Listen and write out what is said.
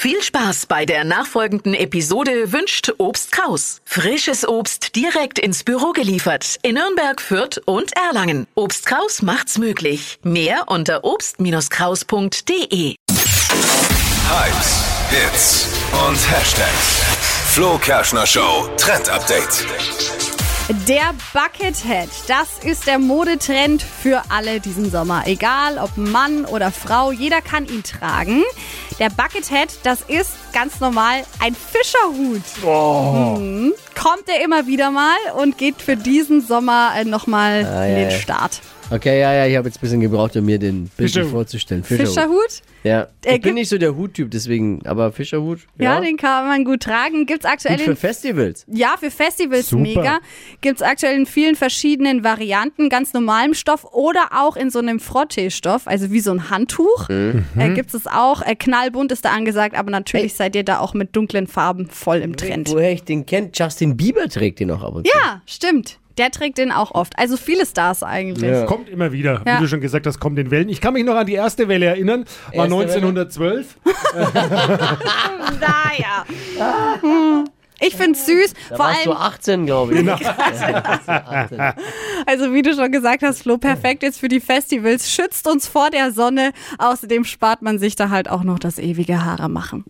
Viel Spaß bei der nachfolgenden Episode wünscht Obst Kraus. Frisches Obst direkt ins Büro geliefert in Nürnberg, Fürth und Erlangen. Obst Kraus macht's möglich. Mehr unter obst-kraus.de. Hypes, Hits und Hashtags. Flo Kerschner Show Trend Update. Der Buckethead, das ist der Modetrend für alle diesen Sommer. Egal ob Mann oder Frau, jeder kann ihn tragen. Der Buckethead, das ist ganz normal ein Fischerhut. Mhm. Kommt er immer wieder mal und geht für diesen Sommer äh, nochmal Ah, in den. Start. Okay, ja, ja, ich habe jetzt ein bisschen gebraucht, um mir den Bild Fischerhut. vorzustellen. Fischerhut. Fischerhut? Ja. Äh, Ich bin nicht so der Huttyp, deswegen, aber Fischerhut. Ja, den kann man gut tragen. Gibt's aktuell Gut für in Festivals. Ja, für Festivals Super. mega. Gibt's aktuell in vielen verschiedenen Varianten, ganz normalem Stoff oder auch in so einem Frotteestoff, also wie so ein Handtuch. Mhm. Äh, gibt's es auch. Äh, knallbunt ist da angesagt, aber natürlich seid ihr da auch mit dunklen Farben voll im Trend. Woher ich den kennt, Justin Bieber trägt den auch ab und zu. Ja, stimmt. Der trägt den auch oft. Also viele Stars eigentlich. Ja. Kommt immer wieder, Ja. wie du schon gesagt hast, kommt in Wellen. Ich kann mich noch an die erste Welle erinnern, war Erste Welle? 1912. Naja. Ich find's süß. Da Vor warst du allem, 18, glaube ich. Genau. also wie du schon gesagt hast, Flo, perfekt jetzt für die Festivals. Schützt uns vor der Sonne. Außerdem spart man sich da halt auch noch das ewige Haare machen.